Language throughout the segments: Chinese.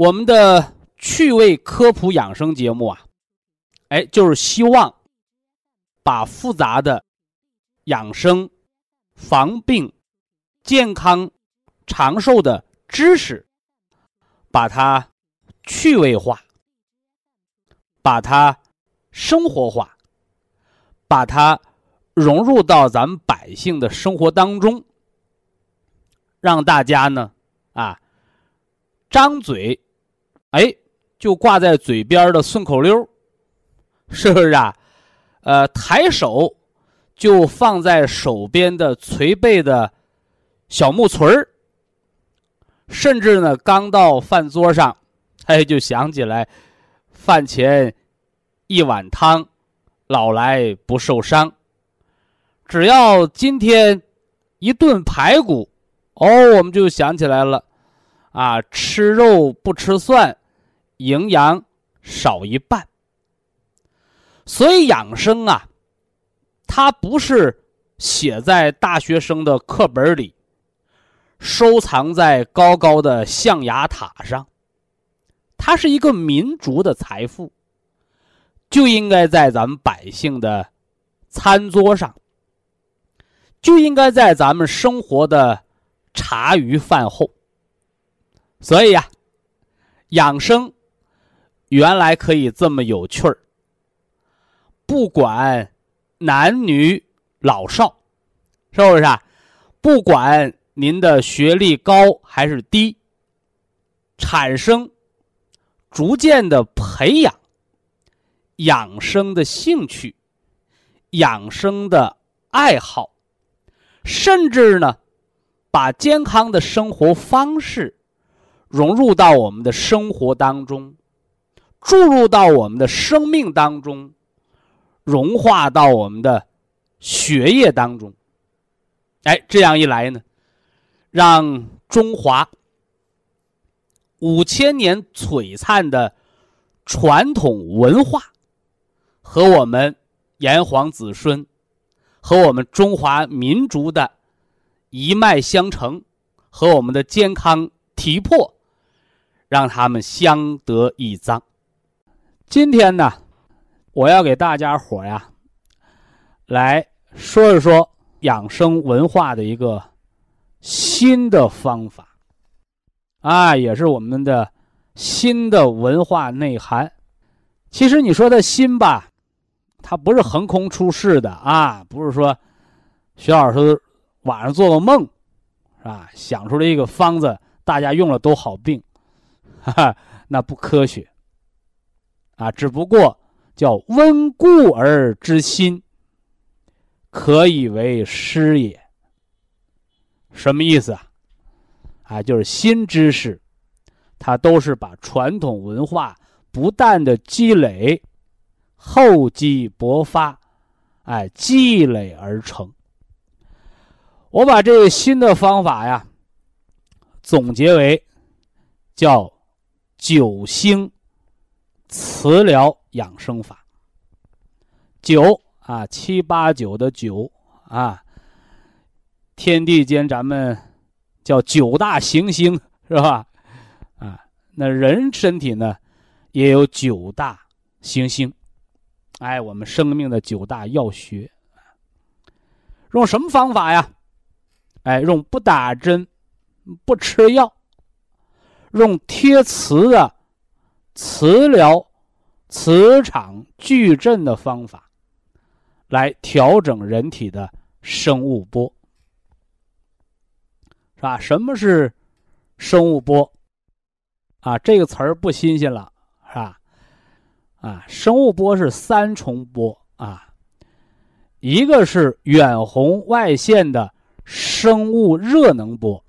我们的趣味科普养生节目啊，哎，就是希望把复杂的养生、防病、健康、长寿的知识，把它趣味化，把它生活化，把它融入到咱们百姓的生活当中，让大家呢啊张嘴。哎，就挂在嘴边的顺口溜，是不是啊？呃，抬手就放在手边的捶背的小木锤儿，甚至呢，刚到饭桌上，哎，就想起来饭前一碗汤，老来不受伤。只要今天一顿排骨，哦，我们就想起来了，啊，吃肉不吃蒜。营养少一半，所以养生啊，它不是写在大学生的课本里，收藏在高高的象牙塔上，它是一个民族的财富，就应该在咱们百姓的餐桌上，就应该在咱们生活的茶余饭后。所以呀，养生。原来可以这么有趣儿，不管男女老少，是不是啊？不管您的学历高还是低，产生逐渐的培养养生的兴趣、养生的爱好，甚至呢，把健康的生活方式融入到我们的生活当中。注入到我们的生命当中，融化到我们的血液当中。哎，这样一来呢，让中华五千年璀璨的传统文化和我们炎黄子孙和我们中华民族的一脉相承和我们的健康体魄，让他们相得益彰。今天呢，我要给大家伙呀，来说一说养生文化的一个新的方法，啊，也是我们的新的文化内涵。其实你说的新吧，它不是横空出世的啊，不是说徐老师晚上做个梦，是吧？想出来一个方子，大家用了都好病，哈哈，那不科学。啊，只不过叫温故而知新，可以为师也。什么意思啊？啊，就是新知识，它都是把传统文化不断的积累、厚积薄发，哎，积累而成。我把这个新的方法呀，总结为叫九星。磁疗养生法，九啊七八九的九啊，天地间咱们叫九大行星是吧？啊，那人身体呢也有九大行星，哎，我们生命的九大要穴，用什么方法呀？哎，用不打针、不吃药，用贴瓷的磁疗、磁场矩阵的方法来调整人体的生物波，是吧？什么是生物波？啊，这个词儿不新鲜了，是吧？啊，生物波是三重波啊，一个是远红外线的生物热能波，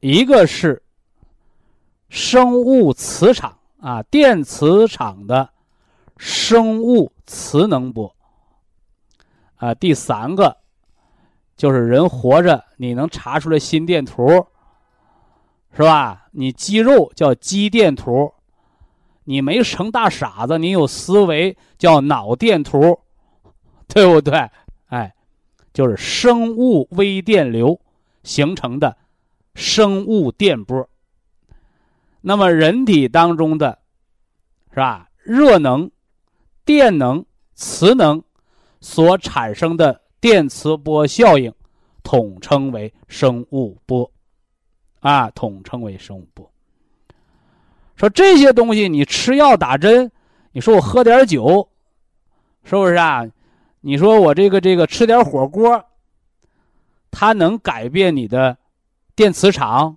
一个是生物磁场啊电磁场的生物磁能波，啊，第三个就是人活着你能查出来心电图，是吧？你肌肉叫肌电图。你没成大傻子，你有思维叫脑电图，对不对？哎，就是生物微电流形成的生物电波。那么人体当中的，是吧？热能、电能、磁能所产生的电磁波效应，统称为生物波，啊，统称为生物波。说这些东西，你吃药打针，你说我喝点酒，是不是啊？你说我这个这个吃点火锅，它能改变你的电磁场，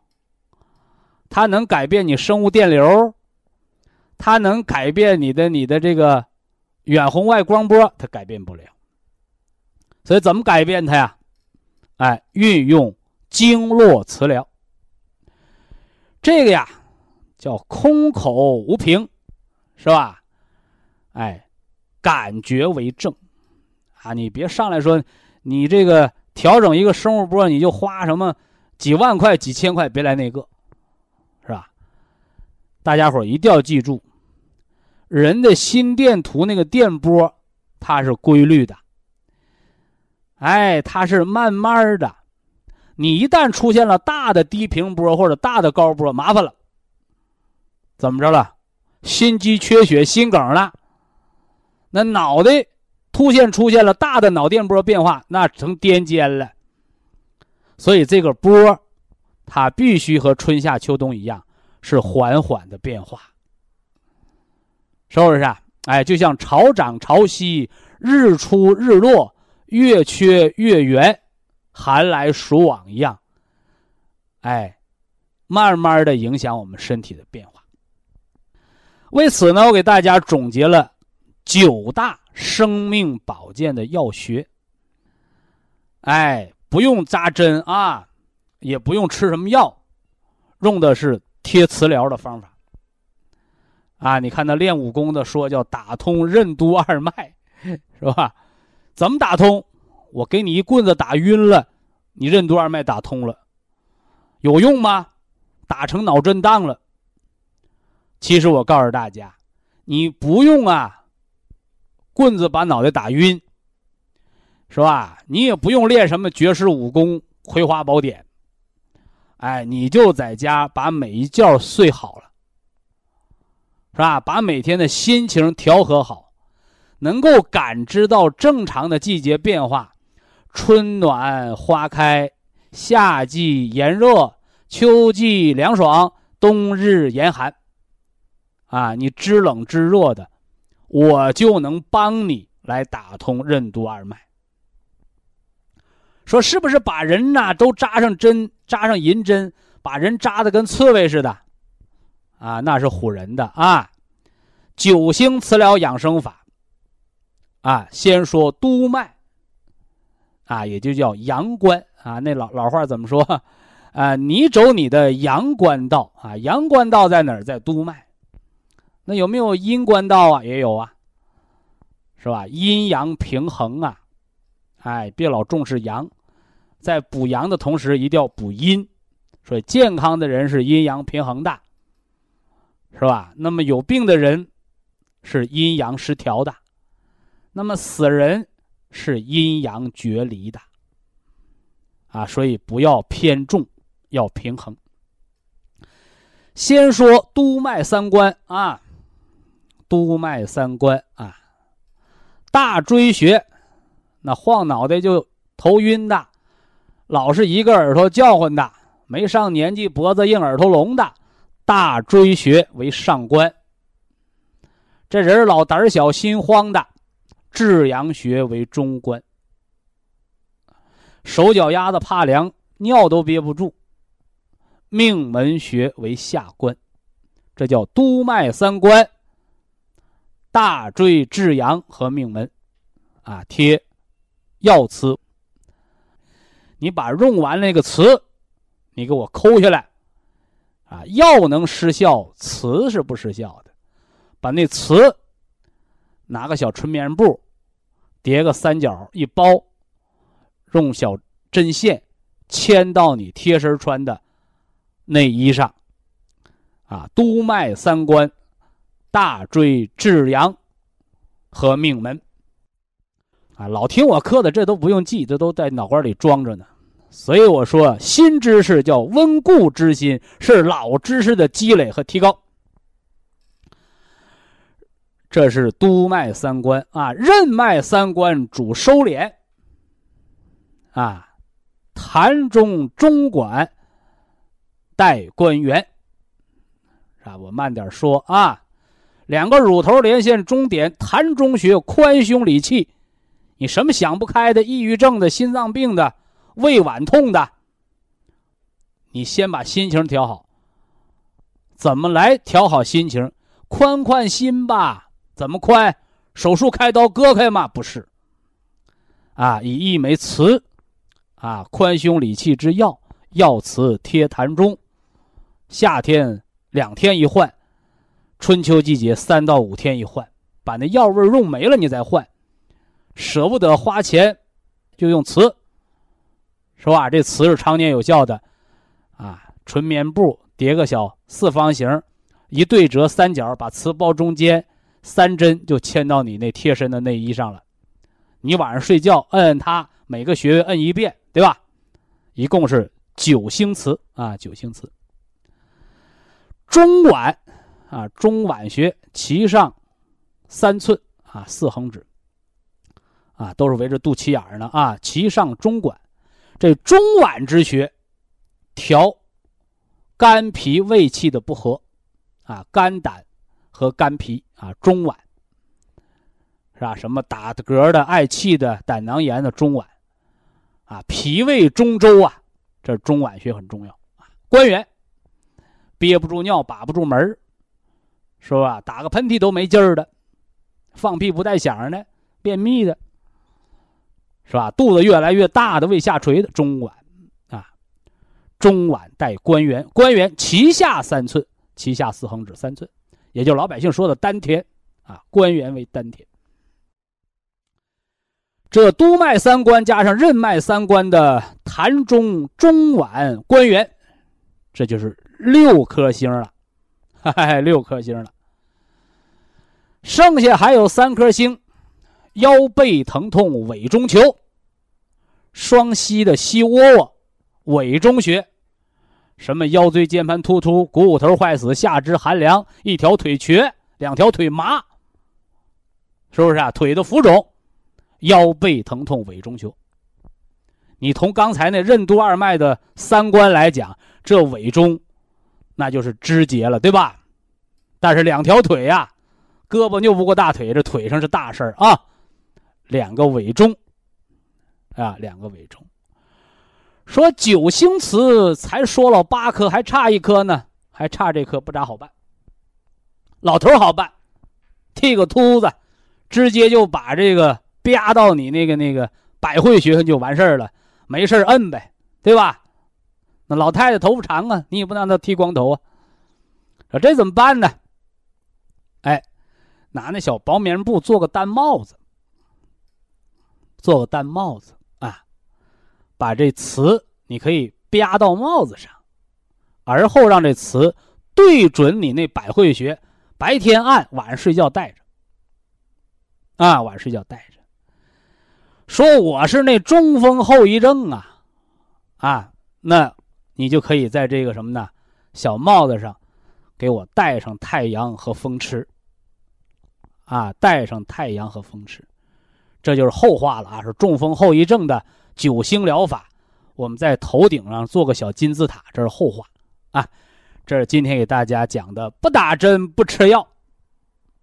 它能改变你生物电流，它能改变你的你的这个远红外光波，它改变不了。所以怎么改变它呀？哎，运用经络磁疗，这个呀。叫空口无凭，是吧？哎，感觉为正啊！你别上来说，你这个调整一个生物波，你就花什么几万块、几千块，别来那个，大家伙一定要记住，人的心电图那个电波，它是规律的，哎，它是慢慢的。你一旦出现了大的低频波或者大的高波，麻烦了。怎么着了？心肌缺血、心梗了？那脑袋突现出现了大的脑电波变化，那成癫痫了。所以这个波，它必须和春夏秋冬一样，是缓缓的变化，是不是啊？哎，就像潮涨潮汐、日出日落、月缺月圆、寒来暑往一样，哎，慢慢的影响我们身体的变化。为此呢，我给大家总结了九大生命保健的药学。哎，不用扎针啊，也不用吃什么药，用的是贴磁疗的方法。啊，你看那练武功的说叫打通任督二脉，是吧？怎么打通？我给你一棍子打晕了，你任督二脉打通了，有用吗？打成脑震荡了。其实我告诉大家，你不用啊，棍子把脑袋打晕，是吧？你也不用练什么绝世武功、葵花宝典，哎，你就在家把每一觉睡好了，是吧？把每天的心情调和好，能够感知到正常的季节变化，春暖花开，夏季炎热，秋季凉爽，冬日严寒。啊，你知冷知热的，我就能帮你来打通任督二脉。说是不是把人呐都扎上针，扎上银针，把人扎的跟刺猬似的？啊，那是唬人的啊！九星磁疗养生法，啊，先说督脉，啊，也就叫阳关啊。那老老话怎么说？啊，你走你的阳关道啊，阳关道在哪儿？在督脉。那有没有阴关道啊？也有啊，是吧？阴阳平衡啊，哎，别老重视阳，在补阳的同时一定要补阴，所以健康的人是阴阳平衡的，是吧？那么有病的人是阴阳失调的，那么死人是阴阳决离的，啊，所以不要偏重，要平衡。先说督脉三关啊。督脉三关啊，大椎穴，那晃脑袋就头晕的，老是一个耳朵叫唤的，没上年纪脖子硬耳朵聋的，大椎穴为上关。这人老胆小心慌的，至阳穴为中关。手脚丫子怕凉，尿都憋不住，命门穴为下关。这叫督脉三关。大椎、至阳和命门，啊，贴药瓷。你把用完那个瓷，你给我抠下来，啊，药能失效，瓷是不失效的。把那瓷拿个小纯棉布，叠个三角一包，用小针线牵到你贴身穿的内衣上，啊，督脉三关。大椎、至阳和命门啊，老听我课的，这都不用记，这都在脑瓜里装着呢。所以我说，新知识叫温故知新，是老知识的积累和提高。这是督脉三关啊，任脉三关主收敛啊，痰中中脘带关元啊，我慢点说啊。两个乳头连线中点，痰中穴，宽胸理气。你什么想不开的、抑郁症的、心脏病的、胃脘痛的，你先把心情调好。怎么来调好心情？宽宽心吧。怎么宽？手术开刀割开吗？不是。啊，以一枚瓷，啊，宽胸理气之药，药瓷贴痰中，夏天两天一换。春秋季节三到五天一换，把那药味用没了你再换，舍不得花钱，就用瓷，是吧？这瓷是常年有效的，啊，纯棉布叠个小四方形，一对折三角，把瓷包中间，三针就牵到你那贴身的内衣上了。你晚上睡觉摁摁它，每个穴位摁一遍，对吧？一共是九星磁啊，九星磁。中脘。啊，中脘穴脐上三寸啊，四横指啊，都是围着肚脐眼呢啊。脐上中脘，这中脘之穴调肝脾胃气的不和啊，肝胆和肝脾啊，中脘是吧？什么打嗝的、嗳气的、胆囊炎的中脘啊，脾胃中周啊，这中脘穴很重要啊。关元憋不住尿，把不住门是吧？打个喷嚏都没劲儿的，放屁不带响的，便秘的，是吧？肚子越来越大的，胃下垂的，中脘啊，中脘带关元，关元脐下三寸，脐下四横指三寸，也就老百姓说的丹田啊，关元为丹田。这督脉三关加上任脉三关的痰中、中脘、关元，这就是六颗星了。嗨，六颗星了，剩下还有三颗星：腰背疼痛委中求、双膝的膝窝窝、委中穴，什么腰椎间盘突出、股骨头坏死、下肢寒凉、一条腿瘸、两条腿麻，是不是啊？腿的浮肿，腰背疼痛委中求。你从刚才那任督二脉的三关来讲，这委中。那就是肢节了，对吧？但是两条腿呀，胳膊拗不过大腿，这腿上是大事儿啊。两个委中，啊，两个委中。说九星祠才说了八颗，还差一颗呢，还差这颗不咋好办。老头好办，剃个秃子，直接就把这个啪到你那个那个百会穴就完事儿了，没事摁呗，对吧？那老太太头发长啊，你也不能让她剃光头啊。说这怎么办呢？哎，拿那小薄棉布做个单帽子，做个单帽子啊，把这瓷你可以啪到帽子上，而后让这瓷对准你那百会穴，白天按，晚上睡觉戴着。啊，晚上睡觉戴着。说我是那中风后遗症啊，啊，那。你就可以在这个什么呢，小帽子上，给我戴上太阳和风池。啊，带上太阳和风池，这就是后话了啊！是中风后遗症的九星疗法。我们在头顶上做个小金字塔，这是后话啊。这是今天给大家讲的，不打针不吃药，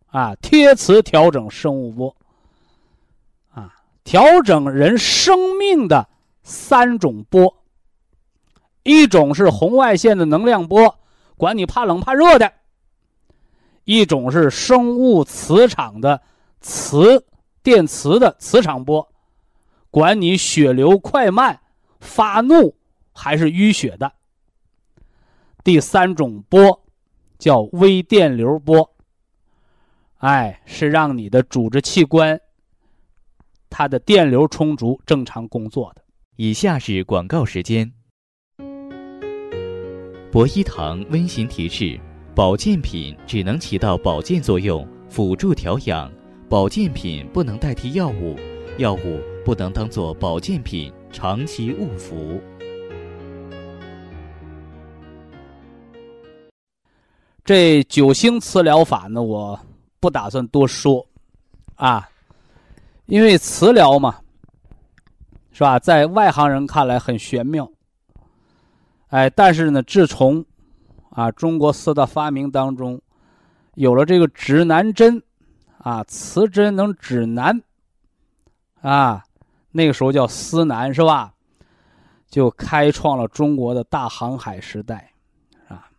啊，贴磁调整生物波，啊，调整人生命的三种波。一种是红外线的能量波，管你怕冷怕热的；一种是生物磁场的磁电磁的磁场波，管你血流快慢、发怒还是淤血的。第三种波叫微电流波，哎，是让你的组织器官它的电流充足、正常工作的。以下是广告时间。博一堂温馨提示：保健品只能起到保健作用，辅助调养；保健品不能代替药物，药物不能当做保健品长期误服。这九星磁疗法呢，我不打算多说，啊，因为磁疗嘛，是吧？在外行人看来很玄妙。哎，但是呢，自从啊中国四大发明当中有了这个指南针，啊磁针能指南，啊那个时候叫司南是吧？就开创了中国的大航海时代，啊。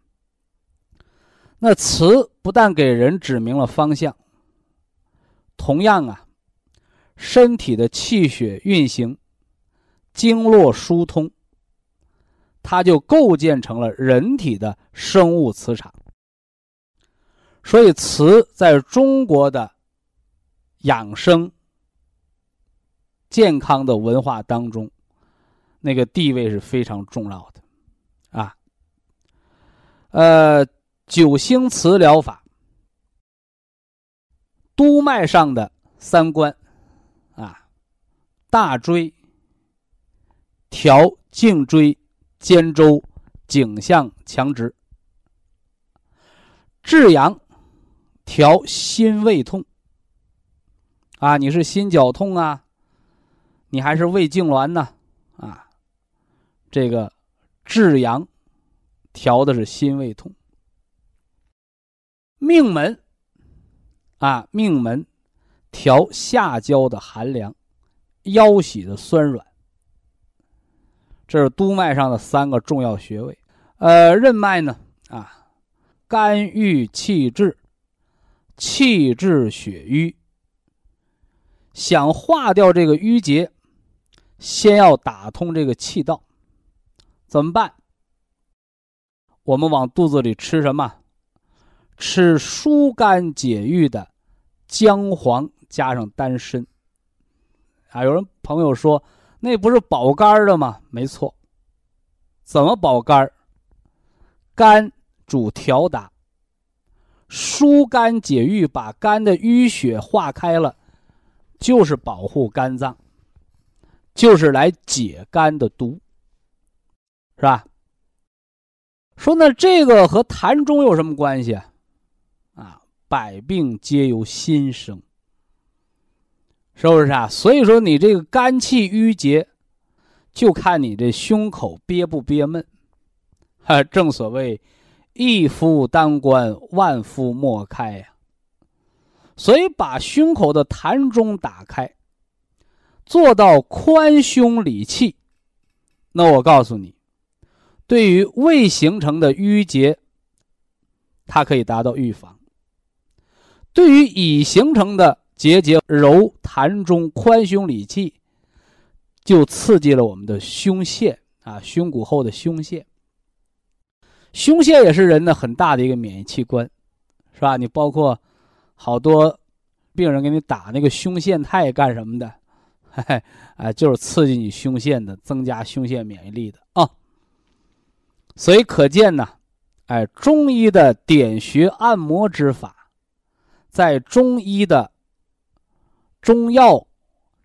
那磁不但给人指明了方向，同样啊，身体的气血运行、经络疏通。它就构建成了人体的生物磁场，所以磁在中国的养生、健康的文化当中，那个地位是非常重要的，啊，呃，九星磁疗法，督脉上的三关，啊，大椎、调颈椎。肩周、颈项强直，治阳，调心胃痛。啊，你是心绞痛啊，你还是胃痉挛呢？啊，这个治阳，调的是心胃痛。命门，啊，命门，调下焦的寒凉，腰膝的酸软。这是督脉上的三个重要穴位，呃，任脉呢啊，肝郁气滞，气滞血瘀。想化掉这个淤结，先要打通这个气道，怎么办？我们往肚子里吃什么？吃疏肝解郁的姜黄加上丹参。啊，有人朋友说。那不是保肝的吗？没错。怎么保肝？肝主调达，疏肝解郁，把肝的淤血化开了，就是保护肝脏，就是来解肝的毒，是吧？说那这个和痰中有什么关系？啊，百病皆由心生。是不是啊？所以说你这个肝气郁结，就看你这胸口憋不憋闷。哈，正所谓“一夫当关，万夫莫开”呀。所以把胸口的痰中打开，做到宽胸理气。那我告诉你，对于未形成的淤结，它可以达到预防；对于已形成的，节节揉痰中，宽胸理气，就刺激了我们的胸腺啊，胸骨后的胸腺。胸腺也是人的很大的一个免疫器官，是吧？你包括好多病人给你打那个胸腺肽干什么的？嘿，哎，就是刺激你胸腺的，增加胸腺免疫力的啊。所以可见呢，哎，中医的点穴按摩之法，在中医的。中药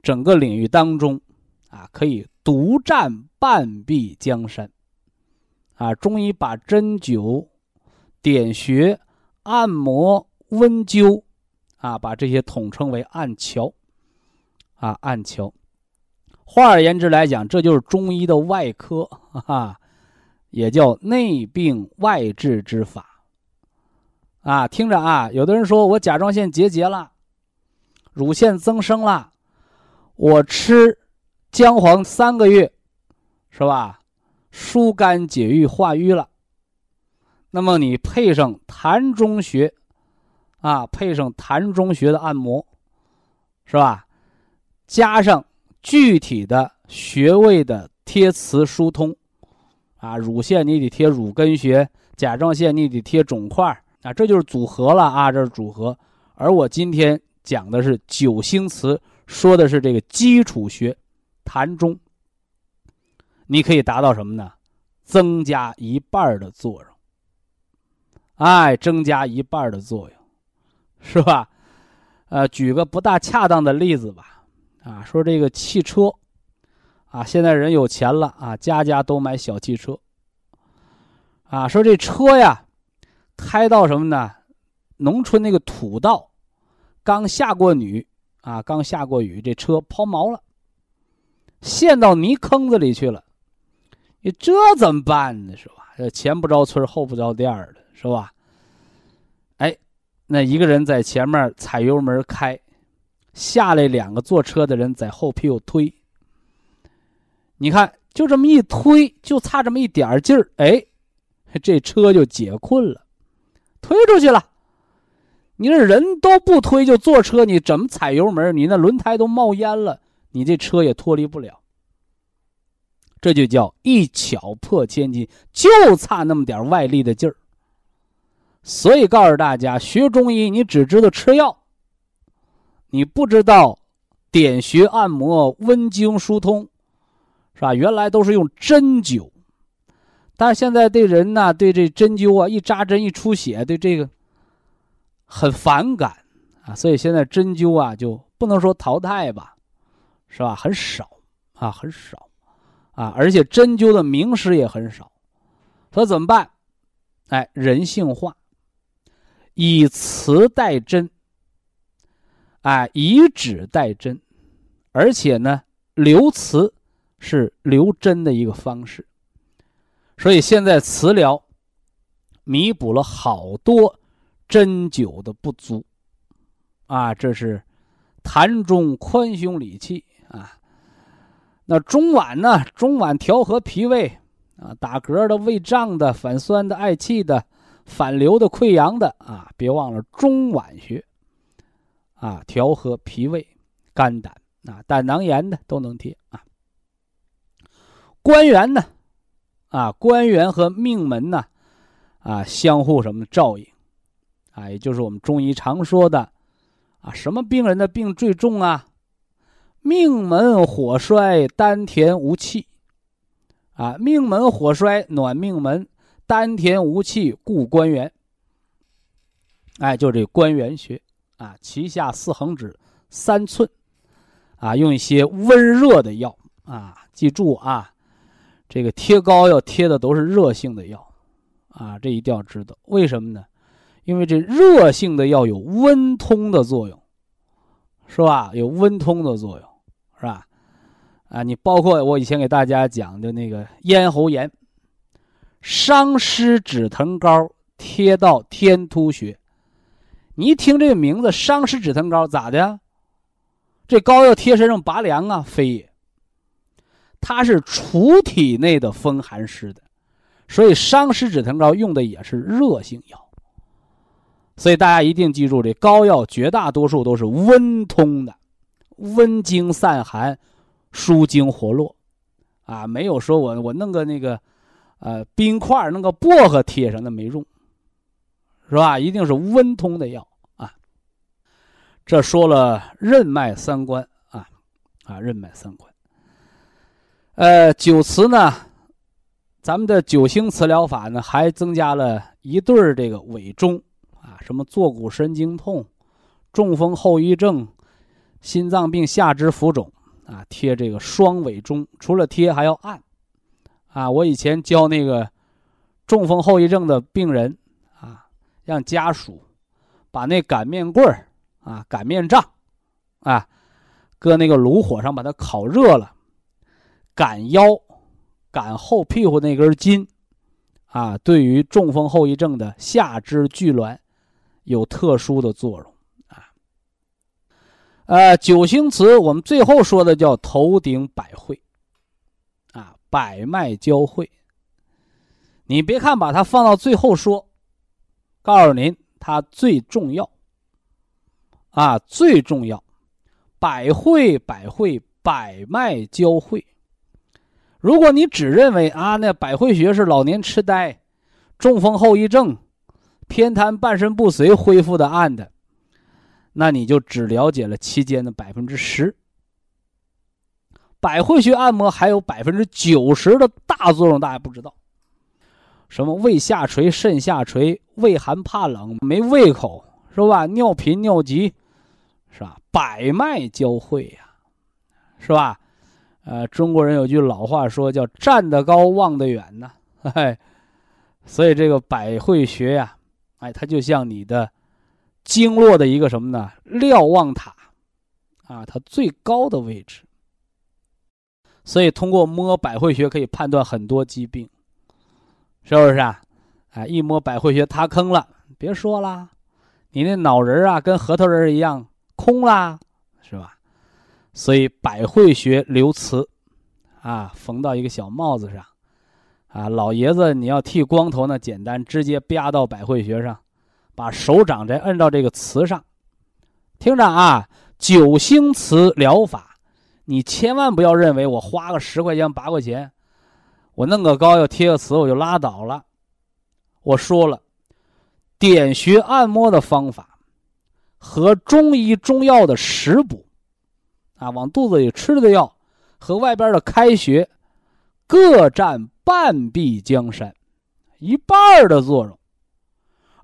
整个领域当中，啊，可以独占半壁江山。啊，中医把针灸、点穴、按摩、温灸，啊，把这些统称为按桥。啊，按桥。换而言之来讲，这就是中医的外科，哈、啊，也叫内病外治之法。啊，听着啊，有的人说我甲状腺结节了，乳腺增生了，我吃姜黄三个月，是吧？疏肝解郁化瘀了。那么你配上膻中穴，啊，配上膻中穴的按摩，是吧？加上具体的穴位的贴磁疏通，啊，乳腺你得贴乳根穴，甲状腺你得贴肿块啊，这就是组合了啊，这是组合。而我今天讲的是九星词，说的是这个基础穴，膻中。你可以达到什么呢？增加一半的作用。哎，增加一半的作用，是吧？呃，举个不大恰当的例子吧。啊，说这个汽车，啊，现在人有钱了啊，家家都买小汽车。啊，说这车呀，开到什么呢？农村那个土道，刚下过雨啊，刚下过雨，这车抛锚了，陷到泥坑子里去了。你这怎么办呢？是吧？这前不着村后不着店的，是吧？哎，那一个人在前面踩油门开，下来两个坐车的人在后屁股推。你看，就这么一推，就差这么一点劲儿，哎，这车就解困了，推出去了。你这人都不推就坐车，你怎么踩油门？你那轮胎都冒烟了，你这车也脱离不了。这就叫一巧破千金，就差那么点外力的劲儿。所以告诉大家，学中医你只知道吃药，你不知道点穴按摩、温经疏通，是吧？原来都是用针灸，但是现在对人呢，对这针灸啊，一扎针一出血，对这个很反感啊。所以现在针灸啊，就不能说淘汰吧，是吧？很少啊，很少。啊，而且针灸的名师也很少，说怎么办？哎，人性化，以磁代针，哎，以指代针，而且呢，留磁是留针的一个方式。所以现在磁疗弥补了好多针灸的不足，啊，这是痰中宽胸理气啊。那中脘呢？中脘调和脾胃，啊，打嗝的、胃胀的、反酸的、嗳气的、反流的、溃疡的，啊，别忘了中脘穴，啊，调和脾胃、肝胆，啊，胆囊炎的都能贴啊。关元呢？啊，关元和命门呢，啊，相互什么照应？啊，也就是我们中医常说的，啊，什么病人的病最重啊？命门火衰，丹田无气，啊，命门火衰，暖命门，丹田无气，固关元。哎，就这关元穴，啊，脐下四横指三寸，啊，用一些温热的药，啊，记住啊，这个贴膏药贴的都是热性的药，啊，这一定要知道，为什么呢？因为这热性的药有温通的作用，是吧？有温通的作用。是吧？啊，你包括我以前给大家讲的那个咽喉炎，伤湿止疼膏贴到天突穴。你一听这个名字，伤湿止疼膏咋的？这膏药贴身上拔凉啊？非也，它是除体内的风寒湿的，所以伤湿止疼膏用的也是热性药。所以大家一定记住，这膏药绝大多数都是温通的。温经散寒，舒经活络，啊，没有说我我弄个那个，呃，冰块弄个薄荷贴上那没用，是吧？一定是温通的药啊。这说了任脉三关啊，啊，任脉三关。呃，九磁呢，咱们的九星磁疗法呢，还增加了一对儿这个尾中啊，什么坐骨神经痛、中风后遗症。心脏病、下肢浮肿，啊，贴这个双尾中，除了贴还要按，啊，我以前教那个中风后遗症的病人，啊，让家属把那擀面棍儿，啊，擀面杖，啊，搁那个炉火上把它烤热了，擀腰，擀后屁股那根筋，啊，对于中风后遗症的下肢拘挛有特殊的作用。呃，九星词我们最后说的叫头顶百会，啊，百脉交汇。你别看把它放到最后说，告诉您它最重要，啊，最重要，百会百会百脉交汇。如果你只认为啊，那百会穴是老年痴呆、中风后遗症、偏瘫、半身不遂恢复的案的，那你就只了解了期间的百分之十。百会穴按摩还有百分之九十的大作用，大家不知道。什么胃下垂、肾下垂、畏寒怕冷、没胃口，是吧？尿频尿急，是吧？百脉交汇呀，是吧？呃，中国人有句老话说叫“站得高，望得远”呐，哎，所以这个百会穴呀，哎，它就像你的经络的一个什么呢？瞭望塔，啊，它最高的位置。所以通过摸百会穴可以判断很多疾病，是不是啊？哎，一摸百会穴塌坑了，别说了，你那脑仁啊跟核桃仁一样空啦，是吧？所以百会穴留磁，啊，缝到一个小帽子上，啊，老爷子你要剃光头呢，简单，直接啪到百会穴上，把手掌再摁到这个磁上，听着啊，九星磁疗法，你千万不要认为我花个十块钱八块钱，我弄个膏药贴个磁我就拉倒了，我说了，点穴按摩的方法和中医中药的食补。啊，往肚子里吃的药和外边的开穴各占半壁江山，一半的作用。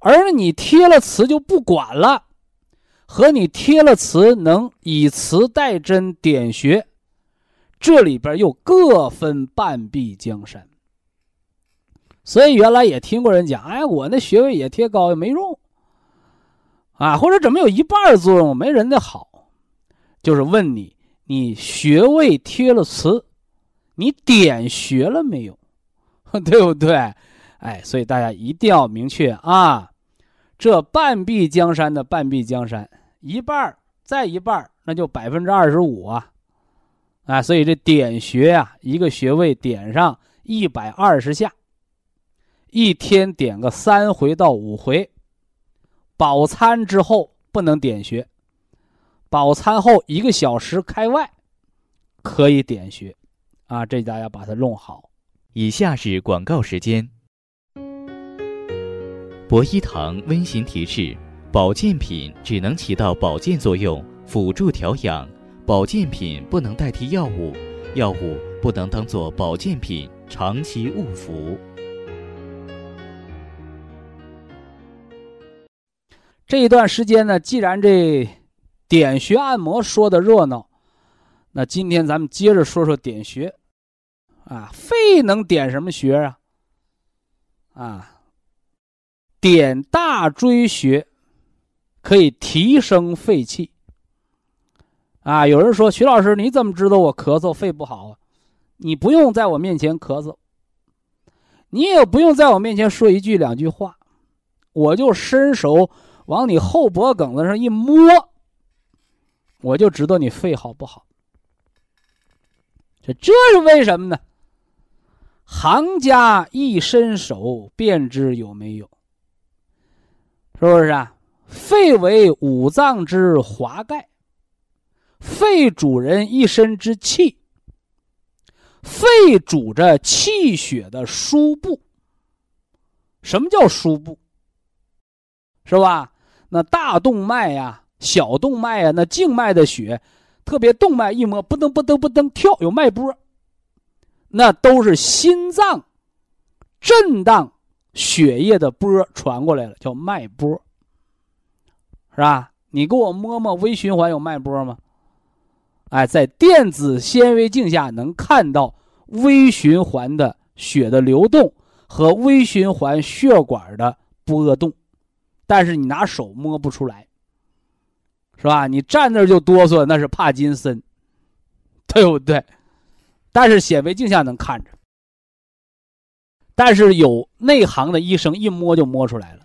而你贴了磁就不管了，和你贴了磁能以磁代针点穴，这里边又各分半壁江山。所以原来也听过人讲，哎，我那穴位也贴膏药没用，啊，或者怎么有一半作用没人的好。就是问你，你穴位贴了磁，你点穴了没有？对不对？哎，所以大家一定要明确啊，这半壁江山的半壁江山，一半儿再一半儿那就百分之二十五啊！啊，所以这点穴呀，一个穴位点上一百二十下，一天点个三回到五回，饱餐之后不能点穴。饱餐后一个小时开外，可以点穴，啊，这大家把它弄好。以下是广告时间。博一堂温馨提示：保健品只能起到保健作用，辅助调养；保健品不能代替药物，药物不能当做保健品长期误服。这一段时间呢，既然这。点穴按摩说的热闹，那今天咱们接着说说点穴，啊，肺能点什么穴啊？啊，点大椎穴可以提升肺气。啊，有人说徐老师，你怎么知道我咳嗽肺不好啊？你不用在我面前咳嗽，你也不用在我面前说一句两句话，我就伸手往你后脖梗子上一摸。我就知道你肺好不好，这这是为什么呢？行家一伸手便知有没有，是不是啊？肺为五脏之华盖，肺主人一身之气，肺主着气血的输布。什么叫输布？是吧？那大动脉呀。小动脉啊，那静脉的血，特别动脉一摸，不噔不噔不噔跳，有脉搏，那都是心脏震荡血液的波传过来了，叫脉波，是吧？你给我摸摸微循环有脉波吗？哎，在电子纤维镜下能看到微循环的血的流动和微循环血管的波动，但是你拿手摸不出来。是吧？你站那就哆嗦，那是帕金森，对不对？但是显微镜下能看着。但是有内行的医生一摸就摸出来了，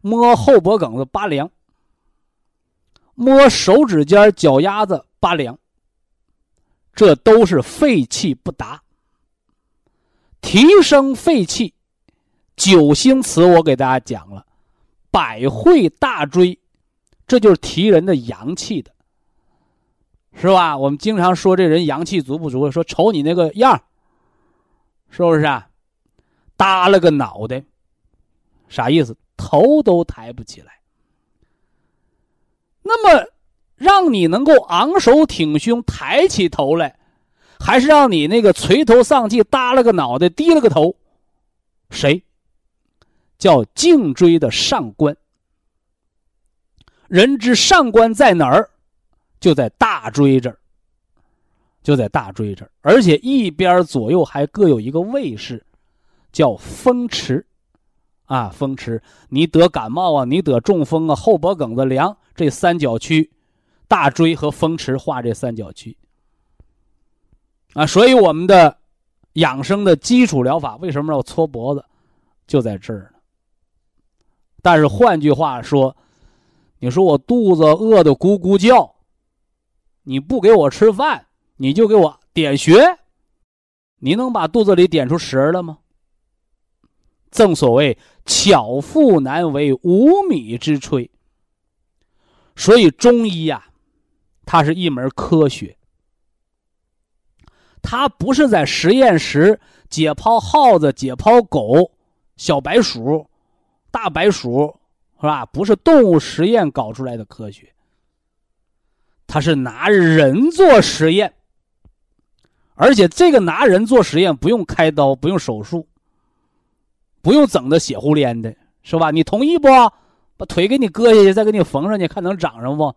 摸后脖梗子拔凉，摸手指尖、脚丫子拔凉。这都是肺气不达。提升肺气，九星词我给大家讲了，百会大椎，这就是提人的阳气的，是吧？我们经常说这人阳气足不足，说瞅你那个样是不是啊？耷了个脑袋，啥意思？头都抬不起来。那么。让你能够昂首挺胸、抬起头来，还是让你那个垂头丧气、耷了个脑袋、低了个头？谁？叫颈椎的上关。人之上关在哪儿？就在大椎这儿。就在大椎这儿，而且一边左右还各有一个卫士，叫风池。啊，风池！你得感冒啊，你得中风啊，后脖梗子凉，这三角区。大椎和风池画这三角区啊，所以我们的养生的基础疗法为什么要搓脖子，就在这儿呢。但是换句话说，你说我肚子饿得咕咕叫，你不给我吃饭，你就给我点穴，你能把肚子里点出食儿了吗？正所谓巧妇难为无米之炊，所以中医呀。它是一门科学，它不是在实验室解剖耗子、解剖狗、小白鼠、大白鼠，是吧？不是动物实验搞出来的科学，它是拿人做实验，而且这个拿人做实验不用开刀，不用手术，不用整的血乎连的，是吧？你同意不？把腿给你割下去，再给你缝上去，看能长上不？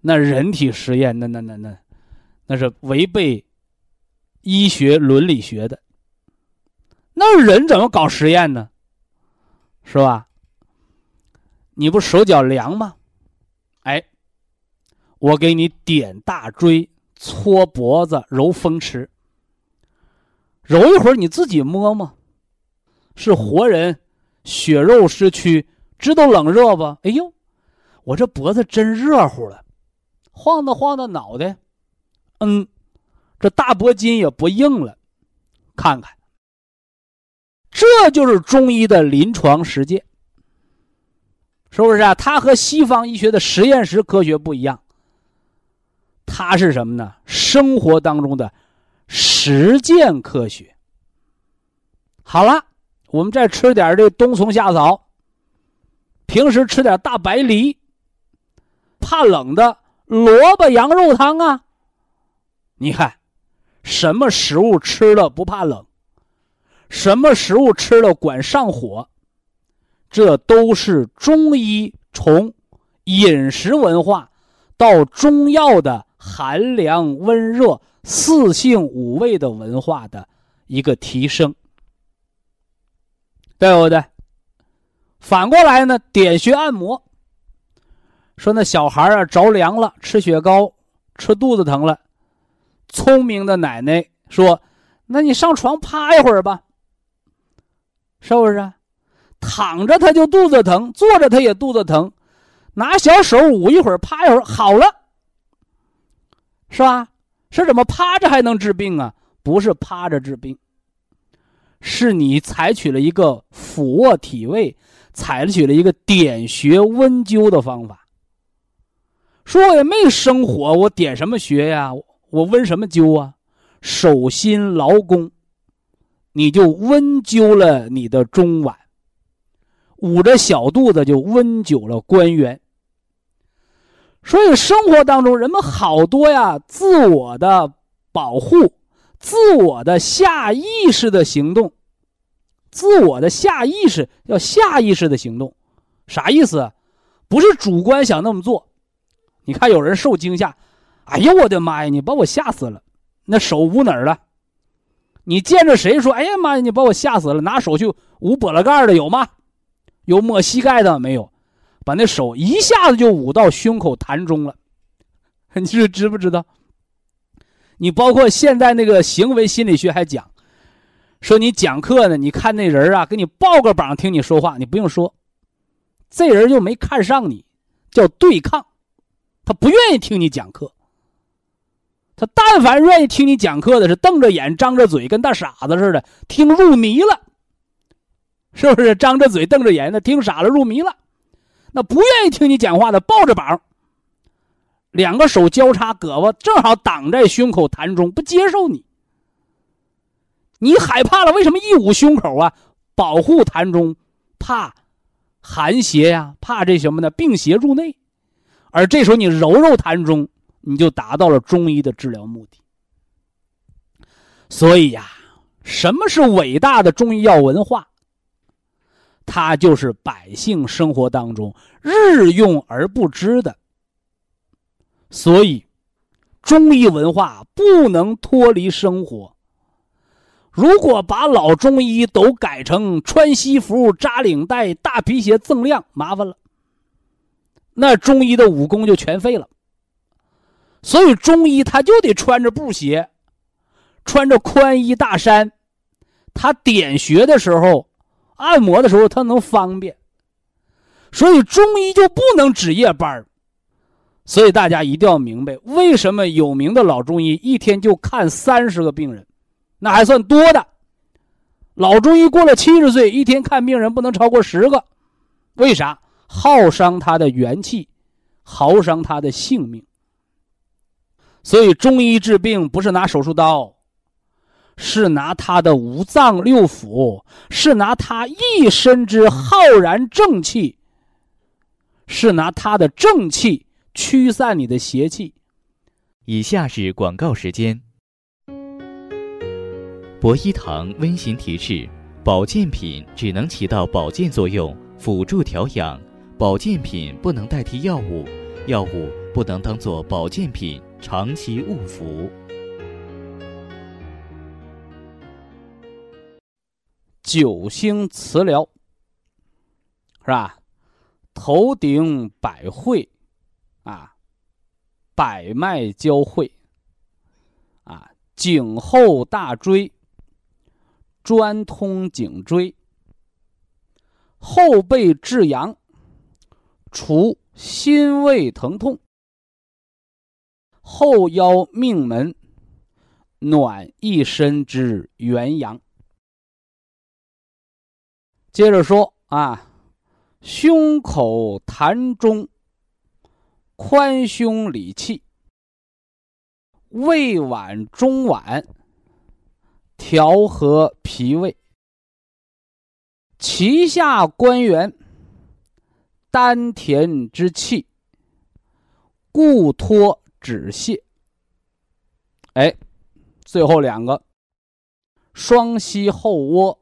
那人体实验，那那那那，那是违背医学伦理学的。那人怎么搞实验呢？是吧？你不手脚凉吗？哎，我给你点大椎，搓脖子，揉风池，揉一会儿你自己摸摸，是活人，血肉之躯，知道冷热不？哎呦，我这脖子真热乎了。晃荡晃荡脑袋，嗯，这大脖筋也不硬了，看看，这就是中医的临床实践，是不是啊？它和西方医学的实验室科学不一样，它是什么呢？生活当中的实践科学。好了，我们再吃点这冬虫夏草，平时吃点大白梨，怕冷的。萝卜羊肉汤啊！你看，什么食物吃了不怕冷？什么食物吃了管上火？这都是中医从饮食文化到中药的寒凉温热四性五味的文化的一个提升，对不对？反过来呢，点穴按摩。说那小孩啊着凉了，吃雪糕，吃肚子疼了。聪明的奶奶说：“那你上床趴一会儿吧，是不是？躺着他就肚子疼，坐着他也肚子疼，拿小手捂一会儿，趴一会儿好了，是吧？是怎么趴着还能治病啊？不是趴着治病，是你采取了一个俯卧体位，采取了一个点穴温灸的方法。”说我也没生火，我点什么穴呀？我温什么灸啊？手心劳宫，你就温灸了你的中脘，捂着小肚子就温灸了关元。所以生活当中人们好多呀，自我的保护，自我的下意识的行动，自我的下意识要下意识的行动，啥意思？不是主观想那么做。你看，有人受惊吓，哎呦我的妈呀！你把我吓死了，那手捂哪儿了？你见着谁说？哎呀妈呀！你把我吓死了，拿手去捂脖子盖的有吗？有摸膝盖的没有？把那手一下子就捂到胸口痰中了，你是知不知道？你包括现在那个行为心理学还讲，说你讲课呢，你看那人啊，给你抱个膀听你说话，你不用说，这人就没看上你，叫对抗，他不愿意听你讲课。他但凡愿意听你讲课的，是瞪着眼、张着嘴，跟大傻子似的，听入迷了，是不是？张着嘴、瞪着眼的，听傻了、入迷了。那不愿意听你讲话的，抱着膀，两个手交叉，胳膊正好挡在胸口痰中，不接受你。你害怕了，为什么一捂胸口啊？保护痰中，怕寒邪呀，怕这什么呢？病邪入内。而这时候你揉揉痰中，你就达到了中医的治疗目的。所以呀，什么是伟大的中医药文化？它就是百姓生活当中日用而不知的。所以，中医文化不能脱离生活。如果把老中医都改成穿西服、扎领带、大皮鞋锃亮，麻烦了。那中医的武功就全废了。所以中医他就得穿着布鞋，穿着宽衣大衫，他点穴的时候、按摩的时候他能方便。所以中医就不能值夜班所以大家一定要明白，为什么有名的老中医一天就看三十个病人。那还算多的，老中医过了七十岁，一天看病人不能超过十个，为啥？耗伤他的元气，耗伤他的性命。所以中医治病不是拿手术刀，是拿他的五脏六腑，是拿他一身之浩然正气，是拿他的正气驱散你的邪气。以下是广告时间。博一堂温馨提示：保健品只能起到保健作用，辅助调养；保健品不能代替药物，药物不能当做保健品长期误服。九星磁疗是吧？头顶百会，啊，百脉交汇，啊，颈后大椎。专通颈椎，后背至阳，除心胃疼痛；后腰命门，暖一身之元阳。接着说啊，胸口痰中，宽胸理气，胃脘中脘。调和脾胃，脐下关元，丹田之气，固脱止泻。哎，最后两个，双膝后窝，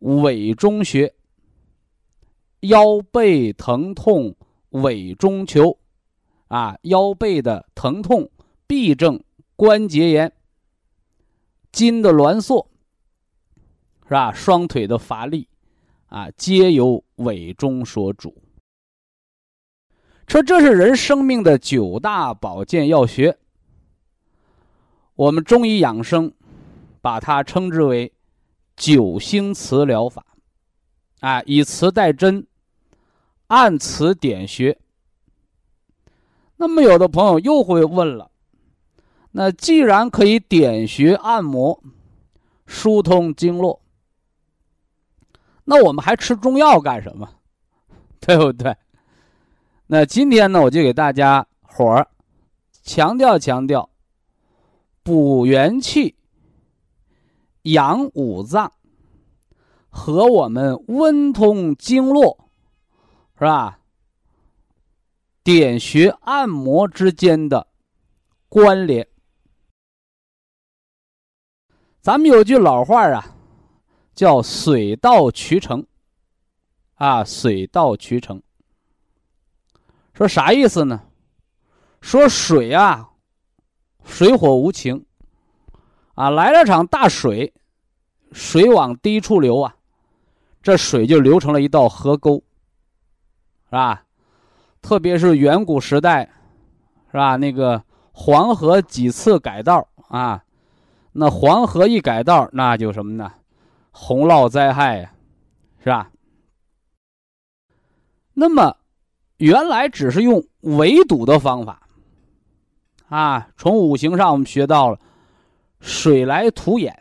委中穴，腰背疼痛，委中求，啊，腰背的疼痛，痹症，关节炎。筋的挛缩，是吧？双腿的乏力，啊，皆由委中所主。说这是人生命的九大保健要穴。我们中医养生把它称之为九星磁疗法，啊，以磁带针，按此点穴。那么，有的朋友又会问了。那既然可以点穴按摩、疏通经络，那我们还吃中药干什么？对不对？那今天呢，我就给大家伙儿强调强调补元气、养五脏和我们温通经络，是吧？点穴按摩之间的关联。咱们有句老话啊，叫“水到渠成”，啊，“水到渠成”。说啥意思呢？说水啊，水火无情，啊，来了场大水，水往低处流啊，这水就流成了一道河沟，是吧？特别是远古时代，是吧？那个黄河几次改道啊。那黄河一改道，那就什么呢？洪涝灾害呀，是吧？那么，原来只是用围堵的方法，啊，从五行上我们学到了，水来土掩，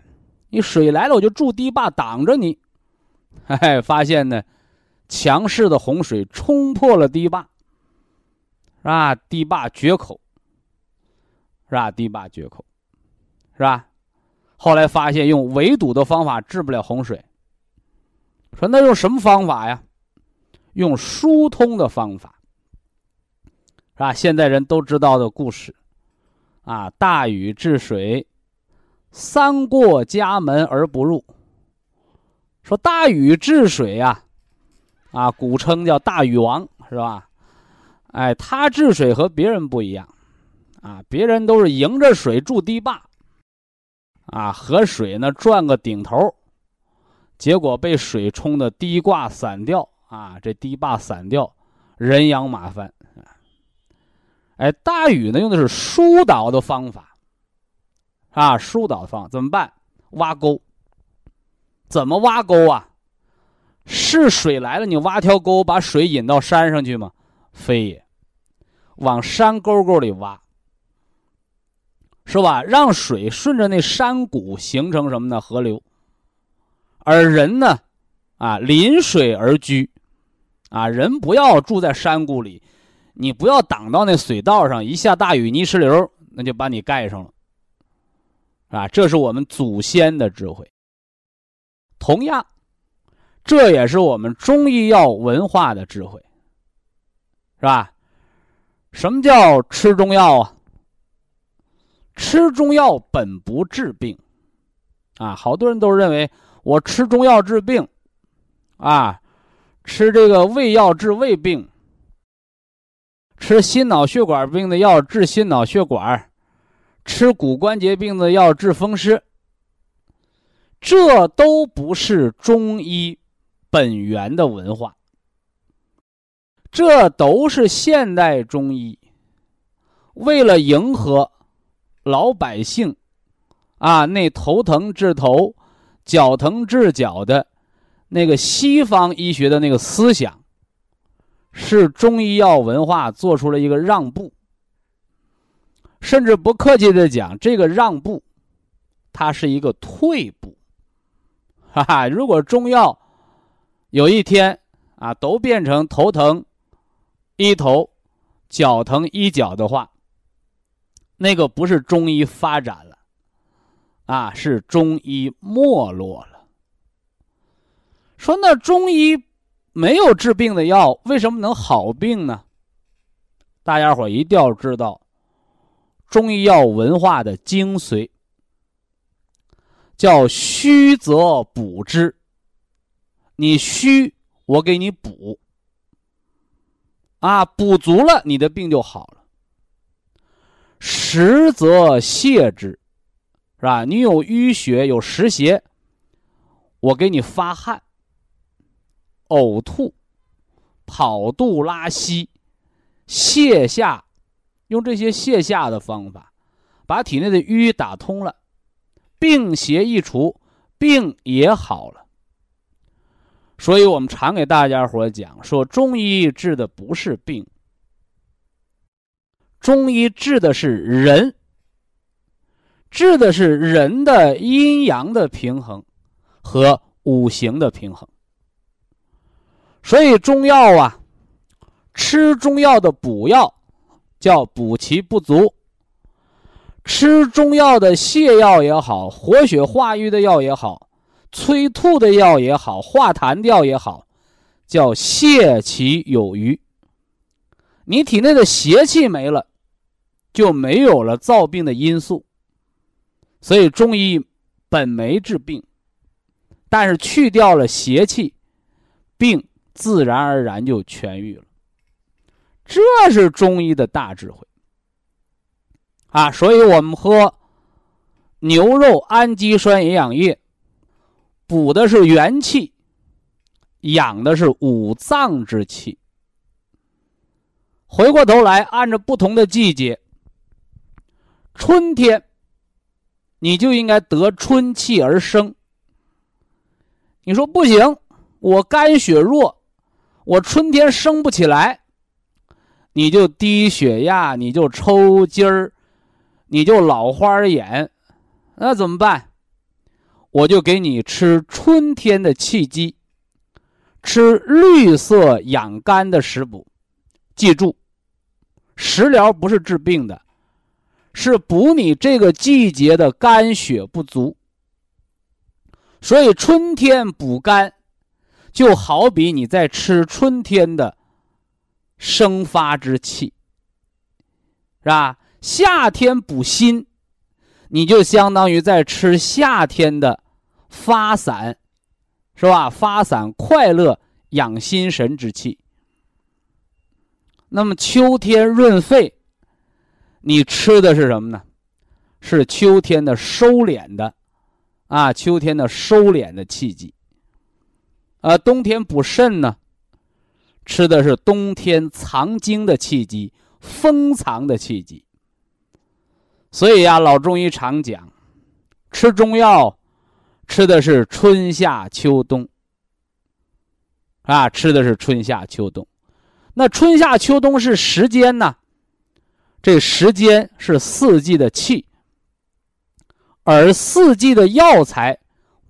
你水来了我就筑堤坝挡着你，嘿嘿，发现呢，强势的洪水冲破了堤坝，是吧？堤坝决口，是吧？堤坝决口，是吧？后来发现用围堵的方法治不了洪水，说那用什么方法呀？用疏通的方法，是吧？现代人都知道的故事，啊，大禹治水，三过家门而不入。说大禹治水呀，啊，古称叫大禹王，是吧？哎，他治水和别人不一样，啊，别人都是迎着水筑堤坝，啊，河水呢转个顶头，结果被水冲的堤挂散掉。啊，这堤坝散掉，人仰马翻。哎，大禹呢用的是疏导的方法，啊，疏导方怎么办？挖沟。怎么挖沟啊？是水来了，你挖条沟把水引到山上去吗？非也，往山沟沟里挖，是吧？让水顺着那山谷形成什么呢？河流。而人呢，啊，临水而居。啊，人不要住在山谷里，你不要挡到那水道上，一下大雨泥石流，那就把你盖上了。啊，这是我们祖先的智慧。同样，这也是我们中医药文化的智慧，是吧？什么叫吃中药啊？吃中药本不治病，啊，好多人都认为我吃中药治病，啊。吃这个胃药治胃病，吃心脑血管病的药治心脑血管，吃骨关节病的药治风湿，这都不是中医本源的文化，这都是现代中医为了迎合老百姓啊，那头疼治头，脚疼治脚的。那个西方医学的那个思想，是中医药文化做出了一个让步，甚至不客气的讲，这个让步，它是一个退步，哈哈！如果中药有一天啊都变成头疼医头，脚疼医脚的话，那个不是中医发展了，啊，是中医没落了。说那中医没有治病的药，为什么能好病呢？大家伙一定要知道中医药文化的精髓，叫虚则补之。你虚，我给你补，啊，补足了，你的病就好了。实则泻之，是吧？你有淤血，有湿邪，我给你发汗。呕吐、跑肚、拉稀、泻下，用这些泻下的方法，把体内的瘀打通了，病邪一除，病也好了。所以我们常给大家伙讲说，中医治的不是病，中医治的是人，治的是人的阴阳的平衡和五行的平衡。所以中药啊，吃中药的补药叫补其不足；吃中药的泻药也好，活血化瘀的药也好，催吐的药也好，化痰药也好，叫泻其有余。你体内的邪气没了，就没有了造病的因素。所以中医本没治病，但是去掉了邪气，病。自然而然就痊愈了，这是中医的大智慧啊！所以我们喝牛肉氨基酸营养液，补的是元气，养的是五脏之气。回过头来，按照不同的季节，春天你就应该得春气而生。你说不行，我肝血弱，我春天生不起来，你就低血压，你就抽筋儿，你就老花眼，那怎么办？我就给你吃春天的气机，吃绿色养肝的食补。记住，食疗不是治病的。是补你这个季节的肝血不足，所以春天补肝，就好比你在吃春天的生发之气，是吧？夏天补心，你就相当于在吃夏天的发散，是吧？发散快乐养心神之气。那么秋天润肺。你吃的是什么呢？是秋天的收敛的，啊，秋天的收敛的气机。啊，冬天补肾呢，吃的是冬天藏精的气机，封藏的气机。所以呀，老中医常讲，吃中药，吃的是春夏秋冬。啊，吃的是春夏秋冬。那春夏秋冬是时间呢？这时间是四季的气，而四季的药材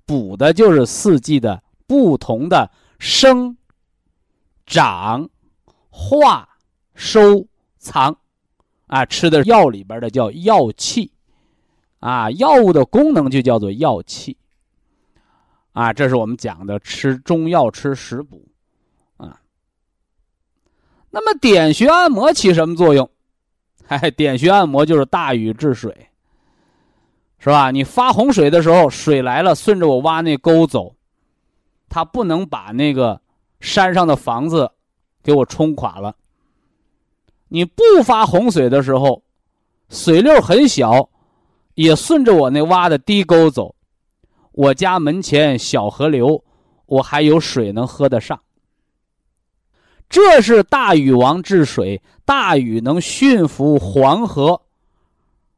补的就是四季的不同的生、长、化、收、藏，啊，吃的药里边的叫药气，啊，药物的功能就叫做药气，啊，这是我们讲的吃中药吃食补，啊，那么点穴按摩起什么作用？哎，点穴按摩就是大禹治水，是吧？你发洪水的时候，水来了，顺着我挖那沟走，它不能把那个山上的房子给我冲垮了。你不发洪水的时候，水流很小，也顺着我那挖的低沟走，我家门前小河流，我还有水能喝得上。这是大禹王治水，大禹能驯服黄河，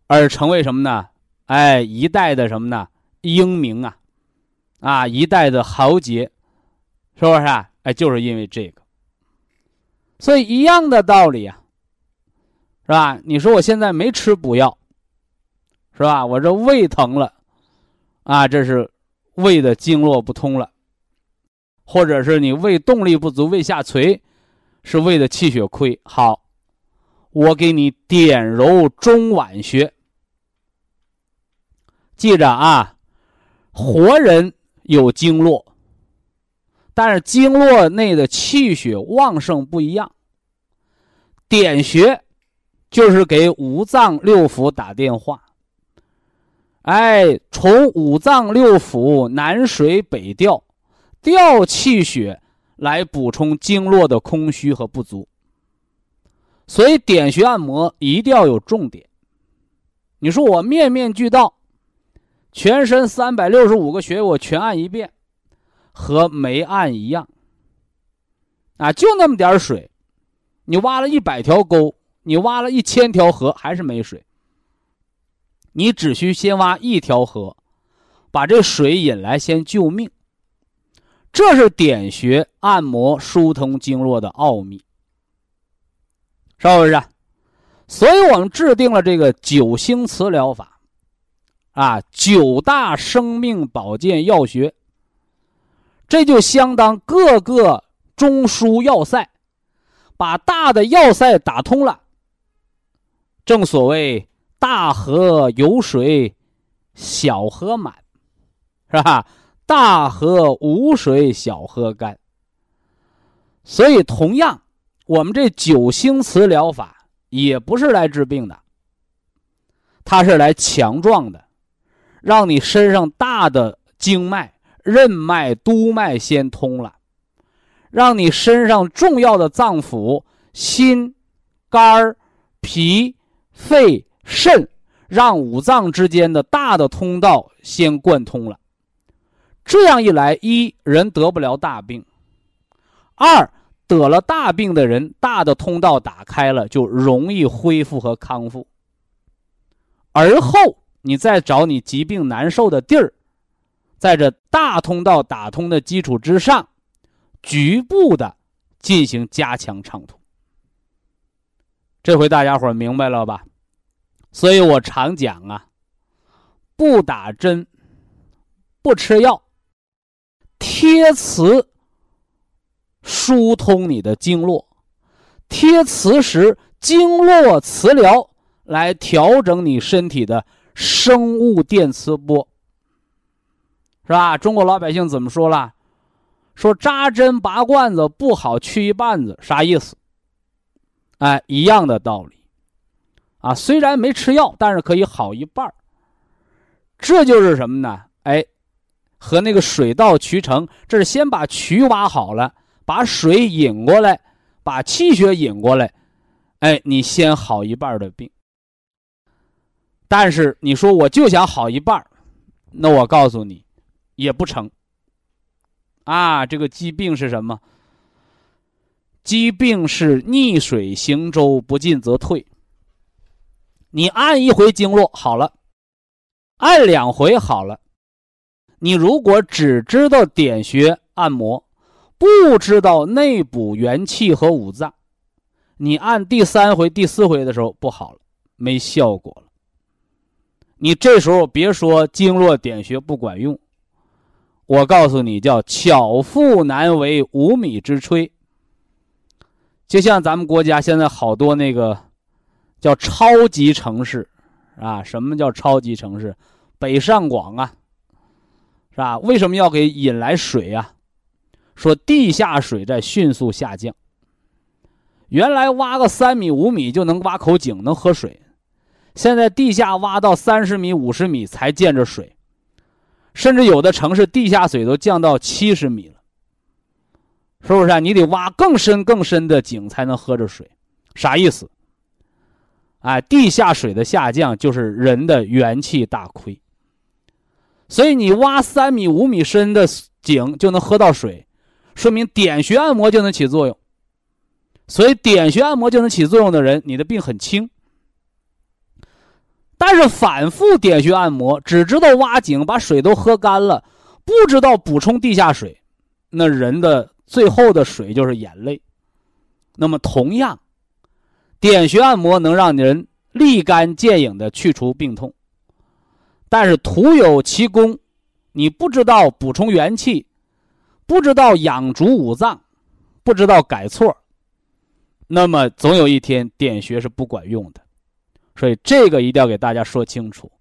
而成为什么呢？哎，一代的什么呢？英明啊，啊，一代的豪杰，是不是啊？哎，就是因为这个。所以一样的道理啊，是吧？你说我现在没吃补药，是吧？我这胃疼了，啊，这是胃的经络不通了，或者是你胃动力不足，胃下垂。是胃的气血亏，好，我给你点揉中脘穴。记着啊，活人有经络，但是经络内的气血旺盛不一样。点穴就是给五脏六腑打电话，哎，从五脏六腑南水北调，调气血。来补充经络的空虚和不足，所以点穴按摩一定要有重点。你说我面面俱到，全身三百六十五个穴我全按一遍，和没按一样。啊，就那么点水，你挖了一百条沟，你挖了一千条河，还是没水。你只需先挖一条河，把这水引来，先救命。这是点穴按摩疏通经络的奥秘，是不是？所以我们制定了这个九星磁疗法，啊，九大生命保健药学。这就相当各个中枢要塞，把大的要塞打通了。正所谓大河有水，小河满，是吧？大河无水，小河干。所以，同样，我们这九星磁疗法也不是来治病的，它是来强壮的，让你身上大的经脉、任脉、督脉先通了，让你身上重要的脏腑心、肝、脾、肺、肾，让五脏之间的大的通道先贯通了。这样一来，一人得不了大病；二得了大病的人，大的通道打开了，就容易恢复和康复。而后你再找你疾病难受的地儿，在这大通道打通的基础之上，局部的进行加强畅通。这回大家伙明白了吧？所以我常讲啊，不打针，不吃药，贴磁疏通你的经络，贴磁石经络磁疗来调整你身体的生物电磁波，是吧？中国老百姓怎么说了？说扎针拔罐子不好去一半子，啥意思？哎，一样的道理，啊，虽然没吃药，但是可以好一半儿这就是什么呢？哎，和那个水到渠成，这是先把渠挖好了，把水引过来，把气血引过来，哎，你先好一半的病。但是你说我就想好一半儿那我告诉你，也不成。啊，这个疾病是什么？疾病是逆水行舟，不进则退。你按一回经络好了，按两回好了。你如果只知道点穴按摩，不知道内补元气和五脏，你按第三回、第四回的时候不好了，没效果了。你这时候别说经络点穴不管用，我告诉你，叫巧妇难为无米之炊。就像咱们国家现在好多那个叫超级城市，啊，什么叫超级城市？北上广啊，是吧？为什么要给引来水啊？说地下水在迅速下降。原来挖个三米五米就能挖口井能喝水，现在地下挖到三十米五十米才见着水，甚至有的城市地下水都降到七十米了。是不是啊？你得挖更深更深的井才能喝着水，啥意思？哎，地下水的下降就是人的元气大亏。所以你挖三米五米深的井就能喝到水，说明点穴按摩就能起作用。所以点穴按摩就能起作用的人，你的病很轻。但是反复点穴按摩，只知道挖井把水都喝干了，不知道补充地下水，那人的。最后的水就是眼泪。那么，同样，点穴按摩能让人立竿见影的去除病痛，但是徒有其功，你不知道补充元气，不知道养足五脏，不知道改错，那么总有一天点穴是不管用的。所以，这个一定要给大家说清楚。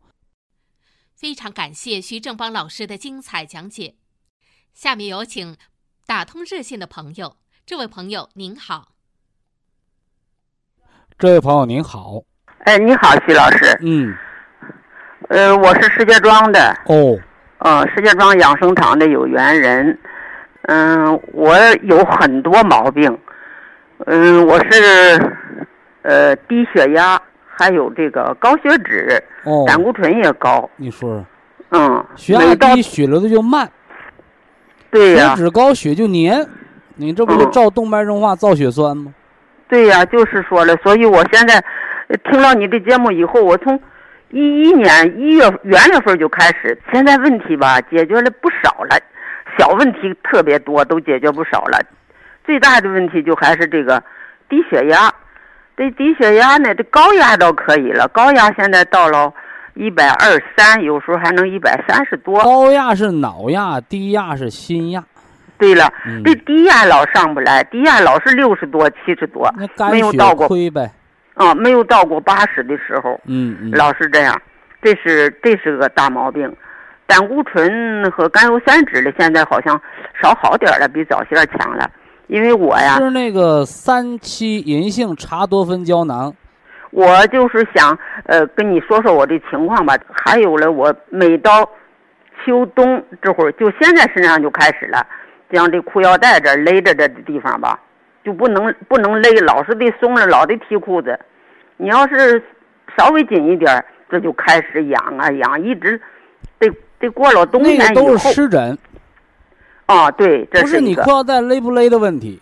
非常感谢徐正邦老师的精彩讲解。下面有请。打通热线的朋友，这位朋友您好。这位朋友您好。哎，你好，徐老师。嗯。呃，我是石家庄的。哦。嗯，石家庄养生堂的有缘人。嗯，我有很多毛病。嗯，我是呃低血压，还有这个高血脂，哦胆固醇也高。你说说。嗯。血压低，血流的就慢。对呀，血脂高血就粘，你这不就照动脉硬化造血栓吗？对呀，就是说了，所以我现在听了你的节目以后，我从一一年一月元月份就开始，现在问题吧解决了不少了，小问题特别多，都解决不少了。最大的问题就还是这个低血压，这低血压呢，这高压倒可以了，高压现在到了。一百二三，有时候还能一百三十多。高压是脑压，低压是心压。对了，这低压老上不来，低压老是六十多、七十多，没有到过。亏呗。啊，没有到过八十的时候。嗯嗯。老是这样，这是这是个大毛病。胆固醇和甘油三酯的现在好像少好点了，比早些强了。因为我呀。是那个三七银杏茶多酚胶囊。我就是想，呃，跟你说说我的情况吧。还有了，我每到秋冬这会儿，就现在身上就开始了，像这裤腰带这勒着这地方吧，就不能不能勒，老是得松了，老得提裤子。你要是稍微紧一点，这就开始痒啊痒，一直得得过了冬天以后。那都是湿疹。啊，对，这是不是你裤腰带勒不勒的问题，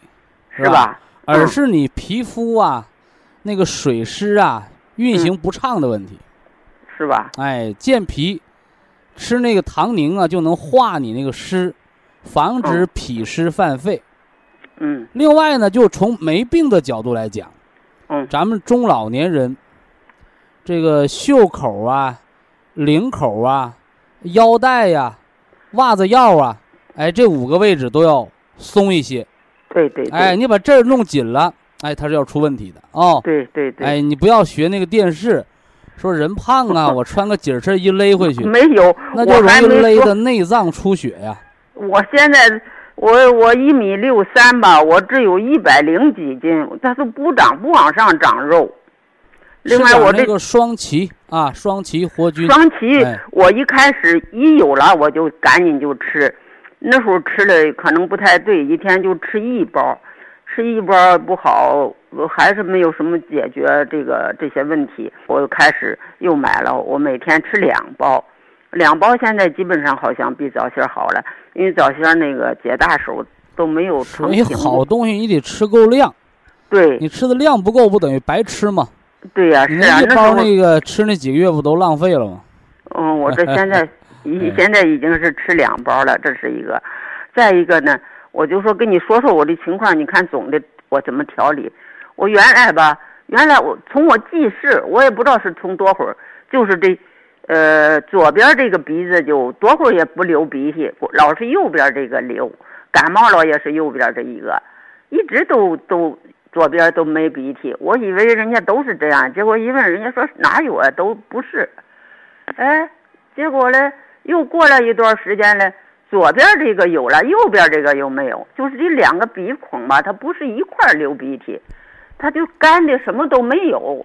是吧？而是你皮肤啊。那个水湿啊，运行不畅的问题，是吧？哎，健脾，吃那个糖宁啊，就能化你那个湿，防止嗯脾湿犯肺。嗯另外呢，就从没病的角度来讲，嗯咱们中老年人，这个袖口啊、领口啊、腰带呀、袜子腰啊，哎，这五个位置都要松一些。对对对，哎，你把这儿弄紧了，哎，它是要出问题的哦。对对对，哎，你不要学那个电视，说人胖啊，我穿个紧身衣勒回去，没有，那就容易勒的内脏出血呀。我现在我我一米六三吧，我只有一百零几斤，它是不长不往上长肉。另外我这个双歧啊，双歧活菌，双歧哎，我一开始一有了我就赶紧就吃，那时候吃了可能不太对，一天就吃一包，吃一包不好，我还是没有什么解决这个这些问题，我又开始又买了，我每天吃两包，两包现在基本上好像比早些好了，因为早些那个解大手都没有成所以好东西你得吃够量，对你吃的量不够，不等于白吃吗？对呀、你是啊，包那个吃那几个月不都浪费了吗？嗯，我这现在 已哎现在已经是吃两包了，这是一个。再一个呢，我就说跟你说说我的情况，你看总的我怎么调理。我原来吧，原来我从我记事，我也不知道是从多会儿，就是这，呃，左边这个鼻子就多会儿也不流鼻涕，老是右边这个流。感冒了也是右边这一个，一直都都左边都没鼻涕。我以为人家都是这样，结果一问人家说哪有啊，都不是。哎，结果呢，又过了一段时间呢，左边这个有了，右边这个又没有，就是这两个鼻孔吧，它不是一块流鼻涕，它就干的什么都没有。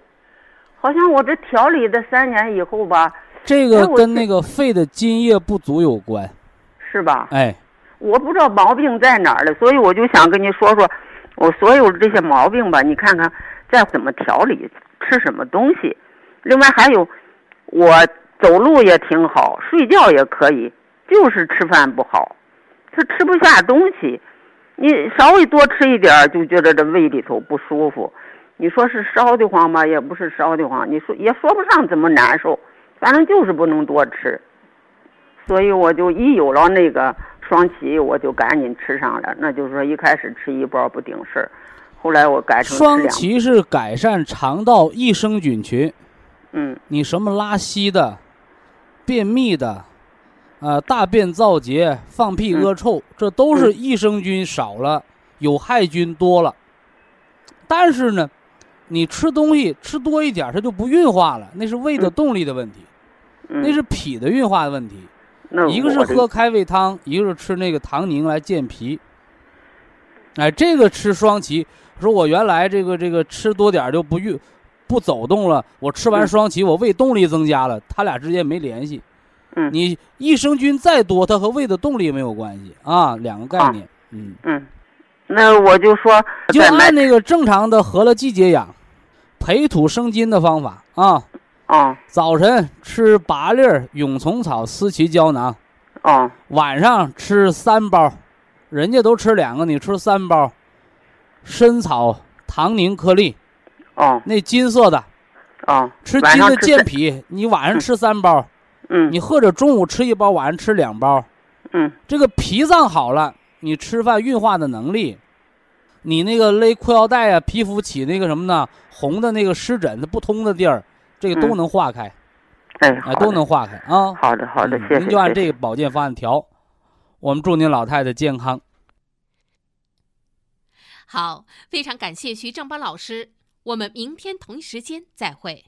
好像我这调理的三年以后吧，这个跟那个肺的津液不足有关。是吧？哎，我不知道毛病在哪儿了，所以我就想跟你说说，我所有的这些毛病吧，你看看再怎么调理，吃什么东西。另外还有，我走路也挺好，睡觉也可以，就是吃饭不好，他吃不下东西。你稍微多吃一点儿，就觉得这胃里头不舒服。你说是烧得慌吧，也不是烧得慌，你说也说不上怎么难受，反正就是不能多吃。所以我就一有了那个双歧，我就赶紧吃上了。那就是说一开始吃一包不顶事儿，后来我改成双。歧是改善肠道益生菌群，嗯你什么拉稀的、便秘的，呃，大便燥结、放屁嗯恶臭，这都是益生菌少了，有害菌多了。但是呢，你吃东西吃多一点，它就不运化了，那是胃的嗯动力的问题，嗯，那是脾的运化的问题。那一个是喝开胃汤，一个是吃那个糖宁来健脾。哎，这个吃双歧，说我原来这个这个吃多点就不运不走动了，我吃完嗯双歧，我胃动力增加了，它俩之间没联系。嗯你益生菌再多，它和胃的动力没有关系啊，两个概啊念。嗯，嗯，那我就说就按那个正常的合了季节养、培土生金的方法啊。啊。早晨吃八粒儿蛹虫草思琪胶囊，啊。晚上吃三包，人家都吃两个，你吃三包。参草糖宁颗粒，啊。那金色的，啊，吃金的健脾。你晚上吃三包，嗯。你或者中午吃一包，晚上吃两包。嗯。这个脾脏好了，你吃饭运化的能力，你那个勒裤腰带啊，皮肤起那个什么呢，红的那个湿疹，它不通的地儿，这个都嗯能化开，哎哎，都能化开啊。好的好的，嗯谢谢。您就按这个保健方案调，我们祝您老太太健康。好，非常感谢徐正邦老师，我们明天同一时间再会。